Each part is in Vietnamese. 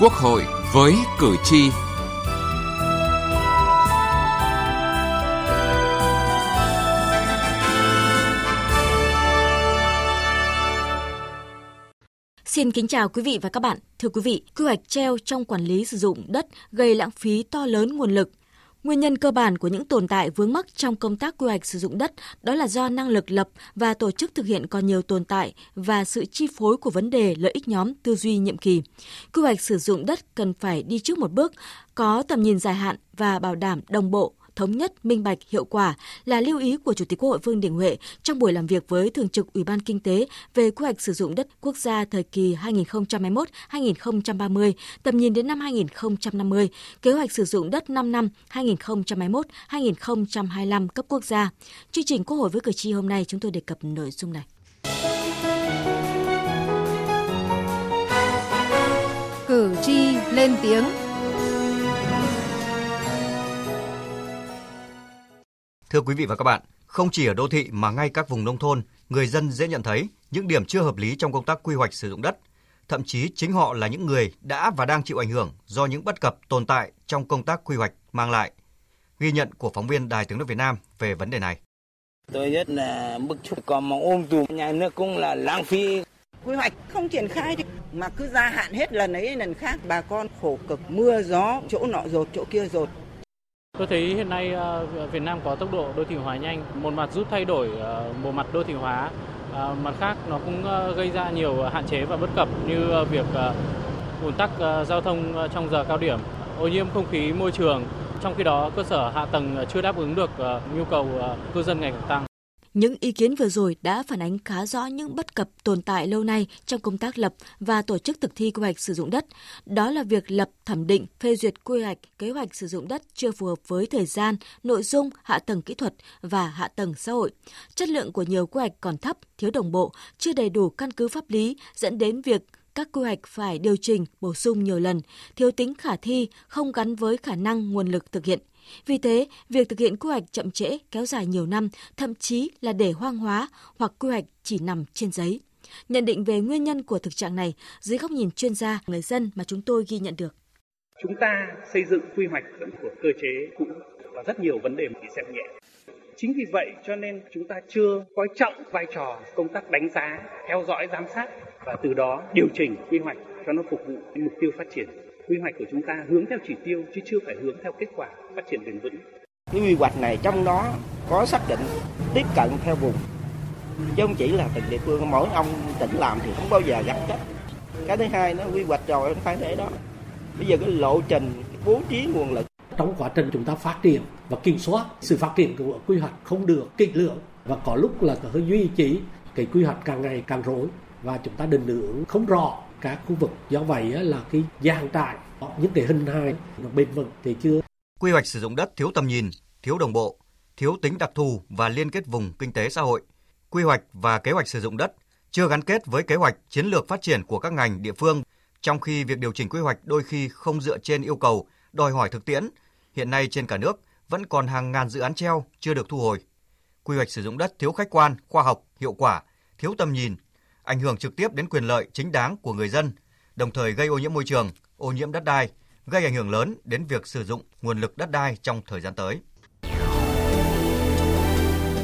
Quốc hội với cử tri. Xin kính chào quý vị và các bạn. Thưa quý vị, quy hoạch treo trong quản lý sử dụng đất gây lãng phí to lớn nguồn lực, Nguyên nhân cơ bản của những tồn tại vướng mắc trong công tác quy hoạch sử dụng đất đó là do năng lực lập và tổ chức thực hiện còn nhiều tồn tại và sự chi phối của vấn đề lợi ích nhóm tư duy nhiệm kỳ. Quy hoạch sử dụng đất cần phải đi trước một bước, có tầm nhìn dài hạn và bảo đảm đồng bộ, thống nhất, minh bạch, hiệu quả là lưu ý của Chủ tịch Quốc hội Vương Đình Huệ trong buổi làm việc với Thường trực Ủy ban Kinh tế về quy hoạch sử dụng đất quốc gia thời kỳ 2021-2030, tầm nhìn đến năm 2050, kế hoạch sử dụng đất 5 năm 2021-2025 cấp quốc gia. Chương trình Quốc hội với cử tri hôm nay chúng tôi đề cập nội dung này. Cử tri lên tiếng Thưa quý vị và các bạn, không chỉ ở đô thị mà ngay các vùng nông thôn, người dân dễ nhận thấy những điểm chưa hợp lý trong công tác quy hoạch sử dụng đất. Thậm chí chính họ là những người đã và đang chịu ảnh hưởng do những bất cập tồn tại trong công tác quy hoạch mang lại. Ghi nhận của phóng viên Đài Tiếng nói Việt Nam về vấn đề này. Tôi rất là bức xúc còn mà ôm tù nhà nước cũng là lãng phí. Quy hoạch không triển khai thì mà cứ gia hạn hết lần ấy lần khác bà con khổ cực mưa gió chỗ nọ rột chỗ kia rột Tôi thấy hiện nay ờ, Việt Nam có tốc độ đô thị hóa nhanh, một mặt giúp thay đổi ờ, bộ mặt đô thị hóa, ờ, mặt khác nó cũng gây ra nhiều hạn chế và bất cập như việc ùn tắc giao thông trong giờ cao điểm, ô nhiễm không khí môi trường. Trong khi đó, cơ sở hạ tầng chưa đáp ứng được nhu cầu cư dân ngày càng tăng. Những ý kiến vừa rồi đã phản ánh khá rõ những bất cập tồn tại lâu nay trong công tác lập và tổ chức thực thi quy hoạch sử dụng đất. Đó là việc lập, thẩm định, phê duyệt quy hoạch, kế hoạch sử dụng đất chưa phù hợp với thời gian, nội dung, hạ tầng kỹ thuật và hạ tầng xã hội. Chất lượng của nhiều quy hoạch còn thấp, thiếu đồng bộ, chưa đầy đủ căn cứ pháp lý dẫn đến việc các quy hoạch phải điều chỉnh, bổ sung nhiều lần, thiếu tính khả thi, không gắn với khả năng nguồn lực thực hiện. Vì thế, việc thực hiện quy hoạch chậm trễ kéo dài nhiều năm, thậm chí là để hoang hóa hoặc quy hoạch chỉ nằm trên giấy. Nhận định về nguyên nhân của thực trạng này dưới góc nhìn chuyên gia, người dân mà chúng tôi ghi nhận được. Chúng ta xây dựng quy hoạch vẫn của cơ chế cũ và rất nhiều vấn đề bị xem nhẹ. Chính vì vậy cho nên chúng ta chưa coi trọng vai trò công tác đánh giá, theo dõi, giám sát và từ đó điều chỉnh quy hoạch cho nó phục vụ mục tiêu phát triển quy hoạch của chúng ta hướng theo chỉ tiêu chứ chưa phải hướng theo kết quả phát triển bền vững. Cái quy hoạch này trong đó có xác định tiếp cận theo vùng. Chứ không chỉ là từng địa phương mỗi ông tỉnh làm thì không bao giờ gắn kết. Cái thứ hai nó quy hoạch rồi phải để đó. Bây giờ cái lộ trình bố trí nguồn lực. Trong quá trình chúng ta phát triển và kiểm soát sự phát triển của quy hoạch không được kỹ lưỡng và có lúc là hơi duy trì cái quy hoạch càng ngày càng rối và chúng ta định hướng không rõ các khu vực do vậy là cái giang trại những cái hình hài, nó bền vững thì chưa. Quy hoạch sử dụng đất thiếu tầm nhìn, thiếu đồng bộ, thiếu tính đặc thù và liên kết vùng kinh tế xã hội. Quy hoạch và kế hoạch sử dụng đất chưa gắn kết với kế hoạch chiến lược phát triển của các ngành địa phương, trong khi việc điều chỉnh quy hoạch đôi khi không dựa trên yêu cầu, đòi hỏi thực tiễn. Hiện nay trên cả nước vẫn còn hàng ngàn dự án treo chưa được thu hồi. Quy hoạch sử dụng đất thiếu khách quan, khoa học, hiệu quả, thiếu tầm nhìn ảnh hưởng trực tiếp đến quyền lợi chính đáng của người dân, đồng thời gây ô nhiễm môi trường, ô nhiễm đất đai, gây ảnh hưởng lớn đến việc sử dụng nguồn lực đất đai trong thời gian tới.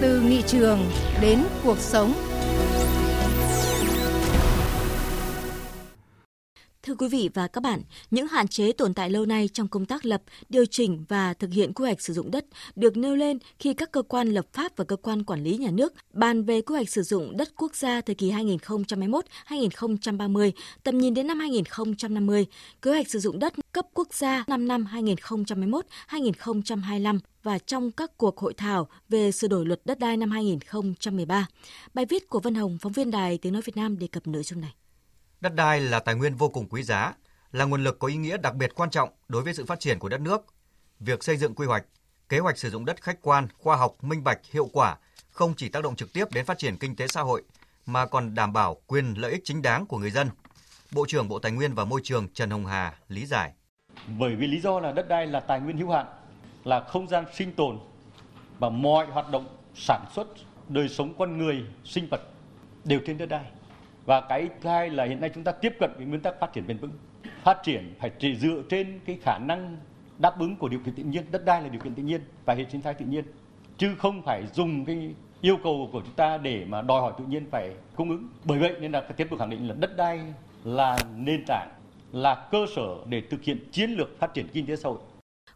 Từ nghị trường đến cuộc sống Thưa quý vị và các bạn, những hạn chế tồn tại lâu nay trong công tác lập, điều chỉnh và thực hiện quy hoạch sử dụng đất được nêu lên khi các cơ quan lập pháp và cơ quan quản lý nhà nước bàn về quy hoạch sử dụng đất quốc gia thời kỳ 2021-2030, tầm nhìn đến năm 2050, kế hoạch sử dụng đất cấp quốc gia 5 năm 2021-2025 và trong các cuộc hội thảo về sửa đổi luật đất đai năm 2013. Bài viết của Vân Hồng, phóng viên Đài Tiếng Nói Việt Nam đề cập nội dung này. Đất đai là tài nguyên vô cùng quý giá, là nguồn lực có ý nghĩa đặc biệt quan trọng đối với sự phát triển của đất nước. Việc xây dựng quy hoạch, kế hoạch sử dụng đất khách quan, khoa học, minh bạch, hiệu quả không chỉ tác động trực tiếp đến phát triển kinh tế xã hội mà còn đảm bảo quyền lợi ích chính đáng của người dân. Bộ trưởng Bộ Tài nguyên và Môi trường Trần Hồng Hà lý giải. Bởi vì lý do là đất đai là tài nguyên hữu hạn, là không gian sinh tồn và mọi hoạt động sản xuất, đời sống con người, sinh vật đều trên đất đai và cái thứ hai là hiện nay chúng ta tiếp cận với nguyên tắc phát triển bền vững phát triển phải chỉ dựa trên cái khả năng đáp ứng của điều kiện tự nhiên, đất đai là điều kiện tự nhiên và hệ sinh thái tự nhiên chứ không phải dùng cái yêu cầu của chúng ta để mà đòi hỏi tự nhiên phải cung ứng. Bởi vậy nên là tiếp tục khẳng định là đất đai là nền tảng, là cơ sở để thực hiện chiến lược phát triển kinh tế xã hội.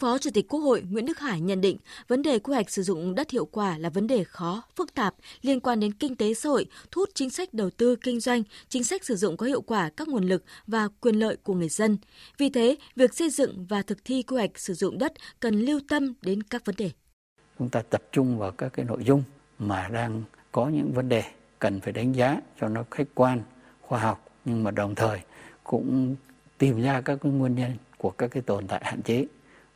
Phó Chủ tịch Quốc hội Nguyễn Đức Hải nhận định vấn đề quy hoạch sử dụng đất hiệu quả là vấn đề khó, phức tạp liên quan đến kinh tế xã hội, thu hút chính sách đầu tư kinh doanh, chính sách sử dụng có hiệu quả các nguồn lực và quyền lợi của người dân. Vì thế, việc xây dựng và thực thi quy hoạch sử dụng đất cần lưu tâm đến các vấn đề. Chúng ta tập trung vào các cái nội dung mà đang có những vấn đề cần phải đánh giá cho nó khách quan, khoa học nhưng mà đồng thời cũng tìm ra các cái nguyên nhân của các cái tồn tại hạn chế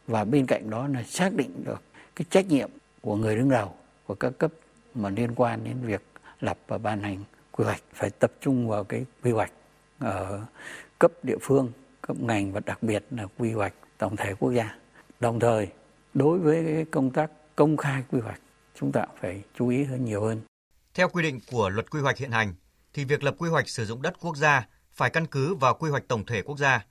và bên cạnh đó là xác định được cái trách nhiệm của người đứng đầu, của các cấp mà liên quan đến việc lập và ban hành quy hoạch, phải tập trung vào cái quy hoạch ở cấp địa phương, cấp ngành và đặc biệt là quy hoạch tổng thể quốc gia. Đồng thời, đối với cái công tác công khai quy hoạch, chúng ta phải chú ý hơn nhiều hơn. Theo quy định của luật quy hoạch hiện hành, thì việc lập quy hoạch sử dụng đất quốc gia phải căn cứ vào quy hoạch tổng thể quốc gia.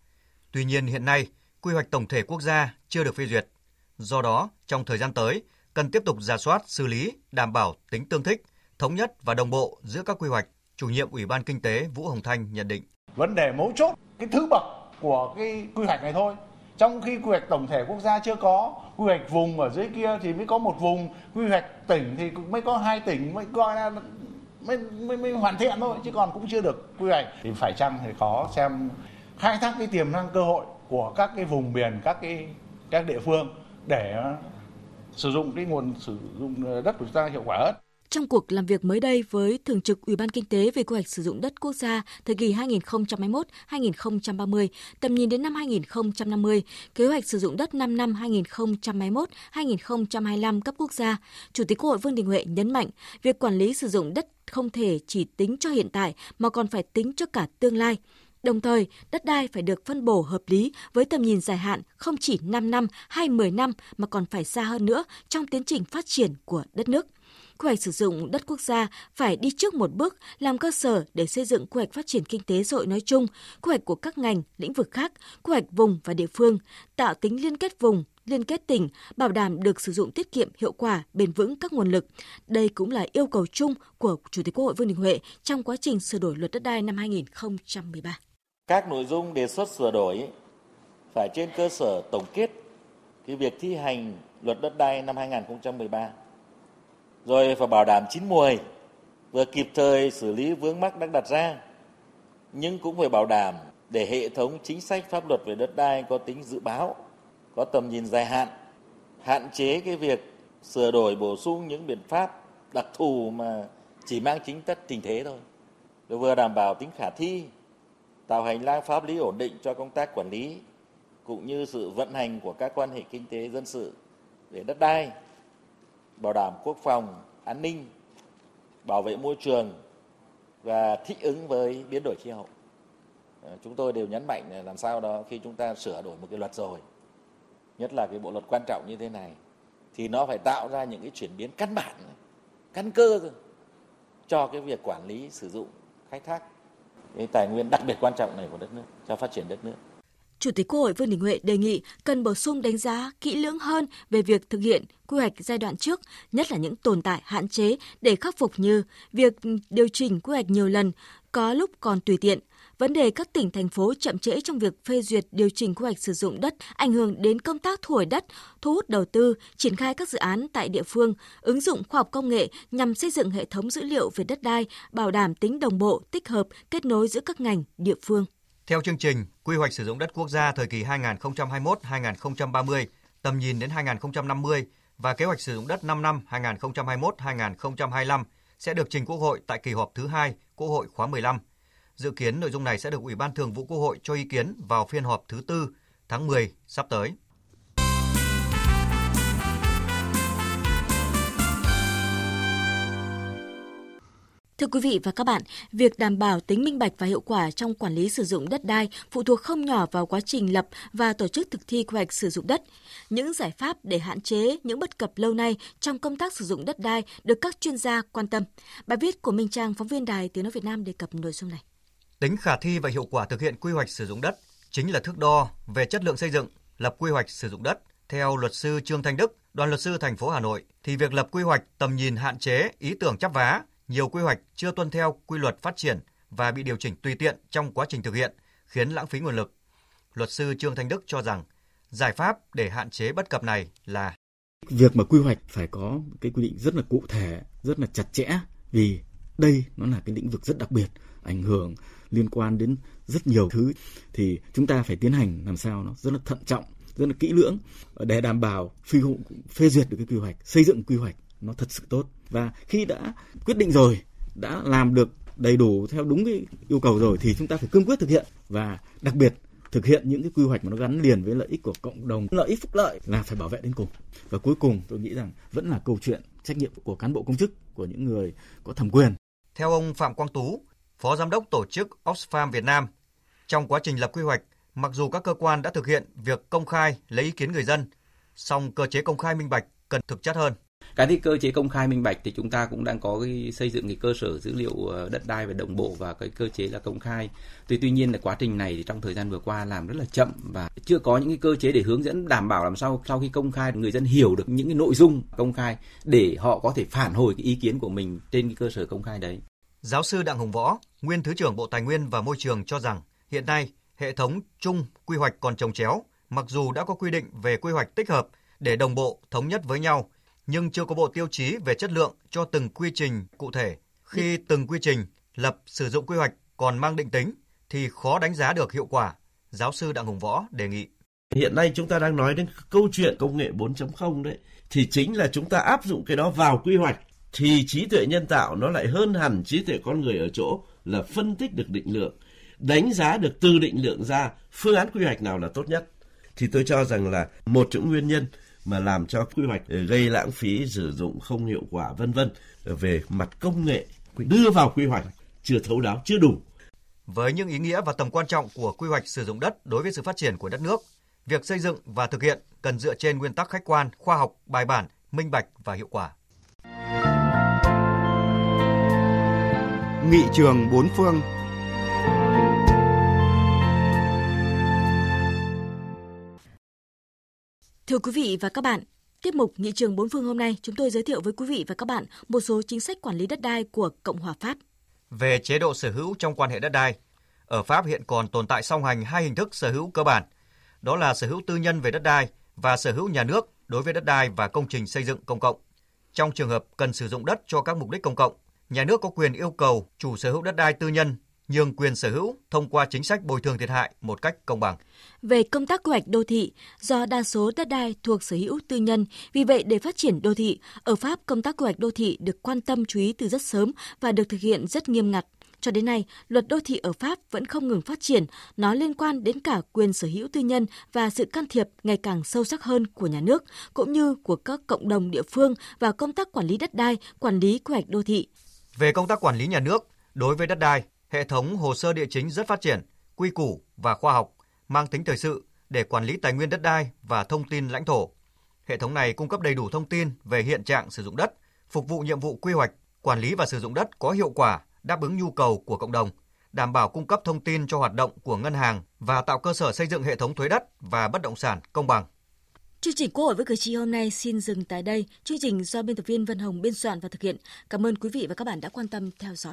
Tuy nhiên, hiện nay quy hoạch tổng thể quốc gia chưa được phê duyệt. Do đó, trong thời gian tới, cần tiếp tục giả soát, xử lý, đảm bảo tính tương thích, thống nhất và đồng bộ giữa các quy hoạch. Chủ nhiệm Ủy ban Kinh tế Vũ Hồng Thanh nhận định. Vấn đề mấu chốt, cái thứ bậc của cái quy hoạch này thôi. Trong khi quy hoạch tổng thể quốc gia chưa có, quy hoạch vùng ở dưới kia thì mới có một vùng, quy hoạch tỉnh thì cũng mới có hai tỉnh mới coi là mới, mới, mới hoàn thiện thôi chứ còn cũng chưa được quy hoạch thì phải chăng thì có xem khai thác cái tiềm năng cơ hội của các cái vùng miền các cái các địa phương để ờ, sử dụng cái nguồn sử dụng ờ, đất của chúng ta hiệu quả hơn. Trong cuộc làm việc mới đây với Thường trực Ủy ban Kinh tế về quy hoạch sử dụng đất quốc gia thời kỳ 2021-2030, tầm nhìn đến năm 2050, kế hoạch sử dụng đất 5 năm 2021-2025 cấp quốc gia, Chủ tịch Quốc hội Vương Đình Huệ nhấn mạnh việc quản lý sử dụng đất không thể chỉ tính cho hiện tại mà còn phải tính cho cả tương lai. Đồng thời, đất đai phải được phân bổ hợp lý với tầm nhìn dài hạn không chỉ 5 năm hay 10 năm mà còn phải xa hơn nữa trong tiến trình phát triển của đất nước. Quy hoạch sử dụng đất quốc gia phải đi trước một bước làm cơ sở để xây dựng quy hoạch phát triển kinh tế xã hội nói chung, quy hoạch của các ngành, lĩnh vực khác, quy hoạch vùng và địa phương, tạo tính liên kết vùng, liên kết tỉnh, bảo đảm được sử dụng tiết kiệm hiệu quả, bền vững các nguồn lực. Đây cũng là yêu cầu chung của Chủ tịch Quốc hội Vương Đình Huệ trong quá trình sửa đổi luật đất đai năm 2013. Các nội dung đề xuất sửa đổi phải trên cơ sở tổng kết cái việc thi hành luật đất đai năm 2013. Rồi phải bảo đảm chín mùi, vừa kịp thời xử lý vướng mắc đang đặt ra, nhưng cũng phải bảo đảm để hệ thống chính sách pháp luật về đất đai có tính dự báo, có tầm nhìn dài hạn, hạn chế cái việc sửa đổi bổ sung những biện pháp đặc thù mà chỉ mang chính chất tình thế thôi. Rồi vừa đảm bảo tính khả thi, tạo hành lang pháp lý ổn định cho công tác quản lý cũng như sự vận hành của các quan hệ kinh tế dân sự về đất đai, bảo đảm quốc phòng, an ninh, bảo vệ môi trường và thích ứng với biến đổi khí hậu. Ờ, chúng tôi đều nhấn mạnh là làm sao đó khi chúng ta sửa đổi một cái luật rồi, nhất là cái bộ luật quan trọng như thế này, thì nó phải tạo ra những cái chuyển biến căn bản, căn cơ cho cái việc quản lý sử dụng khai thác cái tài nguyên đặc biệt quan trọng này của đất nước cho phát triển đất nước. Chủ tịch Quốc hội Vương Đình Huệ đề nghị cần bổ sung đánh giá kỹ lưỡng hơn về việc thực hiện quy hoạch giai đoạn trước, nhất là những tồn tại hạn chế để khắc phục như việc điều chỉnh quy hoạch nhiều lần, có lúc còn tùy tiện, vấn đề các tỉnh thành phố chậm trễ trong việc phê duyệt điều chỉnh quy hoạch sử dụng đất ảnh hưởng đến công tác thu hồi đất, thu hút đầu tư, triển khai các dự án tại địa phương, ứng dụng khoa học công nghệ nhằm xây dựng hệ thống dữ liệu về đất đai, bảo đảm tính đồng bộ, tích hợp, kết nối giữa các ngành, địa phương. Theo chương trình, quy hoạch sử dụng đất quốc gia thời kỳ 2021-2030, tầm nhìn đến 2050 và kế hoạch sử dụng đất 5 năm 2021-2025 sẽ được trình Quốc hội tại kỳ họp thứ hai Quốc hội khóa 15. Dự kiến nội dung này sẽ được Ủy ban Thường vụ Quốc hội cho ý kiến vào phiên họp thứ tư tháng 10 sắp tới. Thưa quý vị và các bạn, việc đảm bảo tính minh bạch và hiệu quả trong quản lý sử dụng đất đai phụ thuộc không nhỏ vào quá trình lập và tổ chức thực thi quy hoạch sử dụng đất. Những giải pháp để hạn chế những bất cập lâu nay trong công tác sử dụng đất đai được các chuyên gia quan tâm. Bài viết của Minh Trang, phóng viên Đài Tiếng Nói Việt Nam đề cập nội dung này. Tính khả thi và hiệu quả thực hiện quy hoạch sử dụng đất chính là thước đo về chất lượng xây dựng, lập quy hoạch sử dụng đất. Theo luật sư Trương Thanh Đức, đoàn luật sư thành phố Hà Nội, thì việc lập quy hoạch tầm nhìn hạn chế, ý tưởng chắp vá, nhiều quy hoạch chưa tuân theo quy luật phát triển và bị điều chỉnh tùy tiện trong quá trình thực hiện, khiến lãng phí nguồn lực. Luật sư Trương Thanh Đức cho rằng giải pháp để hạn chế bất cập này là việc mà quy hoạch phải có cái quy định rất là cụ thể, rất là chặt chẽ vì đây nó là cái lĩnh vực rất đặc biệt, ảnh hưởng liên quan đến rất nhiều thứ. Thì chúng ta phải tiến hành làm sao nó rất là thận trọng, rất là kỹ lưỡng để đảm bảo phi phê duyệt được cái quy hoạch, xây dựng quy hoạch nó thật sự tốt. Và khi đã quyết định rồi, đã làm được đầy đủ theo đúng cái yêu cầu rồi thì chúng ta phải cương quyết thực hiện. Và đặc biệt thực hiện những cái quy hoạch mà nó gắn liền với lợi ích của cộng đồng lợi ích phúc lợi là phải bảo vệ đến cùng. Và cuối cùng tôi nghĩ rằng vẫn là câu chuyện trách nhiệm của cán bộ công chức của những người có thẩm quyền theo ông Phạm Quang Tú, phó giám đốc tổ chức Oxfam Việt Nam, trong quá trình lập quy hoạch, mặc dù các cơ quan đã thực hiện việc công khai lấy ý kiến người dân, song cơ chế công khai minh bạch cần thực chất hơn cái thì cơ chế công khai minh bạch thì chúng ta cũng đang có cái xây dựng cái cơ sở dữ liệu ờ, đất đai và đồng bộ và cái cơ chế là công khai. Tuy tuy nhiên là quá trình này thì trong thời gian vừa qua làm rất là chậm và chưa có những cái cơ chế để hướng dẫn đảm bảo làm sao sau khi công khai người dân hiểu được những cái nội dung công khai để họ có thể phản hồi cái ý kiến của mình trên cái cơ sở công khai đấy. Giáo sư đặng hùng võ, nguyên thứ trưởng bộ tài nguyên và môi trường cho rằng hiện nay hệ thống chung quy hoạch còn trồng chéo, mặc dù đã có quy định về quy hoạch tích hợp để đồng bộ, thống nhất với nhau nhưng chưa có bộ tiêu chí về chất lượng cho từng quy trình cụ thể. Khi từng quy trình lập sử dụng quy hoạch còn mang định tính thì khó đánh giá được hiệu quả, giáo sư Đặng Hùng Võ đề nghị. Hiện nay chúng ta đang nói đến câu chuyện công nghệ 4.0 đấy, thì chính là chúng ta áp dụng cái đó vào quy hoạch thì trí tuệ nhân tạo nó lại hơn hẳn trí tuệ con người ở chỗ là phân tích được định lượng, đánh giá được từ định lượng ra phương án quy hoạch nào là tốt nhất. Thì tôi cho rằng là một trong nguyên nhân mà làm cho quy hoạch. Ờ, gây lãng phí sử dụng không hiệu quả vân vân. Về mặt công nghệ đưa vào quy hoạch chưa thấu đáo chưa đủ. Với những ý nghĩa và tầm quan trọng của quy hoạch sử dụng đất đối với sự phát triển của đất nước việc xây dựng và thực hiện cần dựa trên nguyên tắc khách quan khoa học bài bản minh bạch và hiệu quả. Nghị trường bốn phương Thưa quý vị và các bạn, Tiếp mục Nghị trường bốn phương hôm nay, chúng tôi giới thiệu với quý vị và các bạn một số chính sách quản lý đất đai của Cộng hòa Pháp. Về chế độ sở hữu trong quan hệ đất đai, ở Pháp hiện còn tồn tại song hành hai hình thức sở hữu cơ bản, đó là sở hữu tư nhân về đất đai và sở hữu nhà nước đối với đất đai và công trình xây dựng công cộng. Trong trường hợp cần sử dụng đất cho các mục đích công cộng, nhà nước có quyền yêu cầu chủ sở hữu đất đai tư nhân nhường quyền sở hữu thông qua chính sách bồi thường thiệt hại một cách công bằng. Về công tác quy hoạch đô thị, do đa số đất đai thuộc sở hữu tư nhân, vì vậy để phát triển đô thị, ở Pháp công tác quy hoạch đô thị được quan tâm chú ý từ rất sớm và được thực hiện rất nghiêm ngặt. Cho đến nay, luật đô thị ở Pháp vẫn không ngừng phát triển, nó liên quan đến cả quyền sở hữu tư nhân và sự can thiệp ngày càng sâu sắc hơn của nhà nước, cũng như của các cộng đồng địa phương và công tác quản lý đất đai, quản lý quy hoạch đô thị. Về công tác quản lý nhà nước, đối với đất đai, hệ thống hồ sơ địa chính rất phát triển, quy củ và khoa học, mang tính thời sự để quản lý tài nguyên đất đai và thông tin lãnh thổ. Hệ thống này cung cấp đầy đủ thông tin về hiện trạng sử dụng đất, phục vụ nhiệm vụ quy hoạch, quản lý và sử dụng đất có hiệu quả, đáp ứng nhu cầu của cộng đồng, đảm bảo cung cấp thông tin cho hoạt động của ngân hàng và tạo cơ sở xây dựng hệ thống thuế đất và bất động sản công bằng. Chương trình Quốc hội với cử tri hôm nay xin dừng tại đây. Chương trình do biên tập viên Vân Hồng biên soạn và thực hiện. Cảm ơn quý vị và các bạn đã quan tâm theo dõi.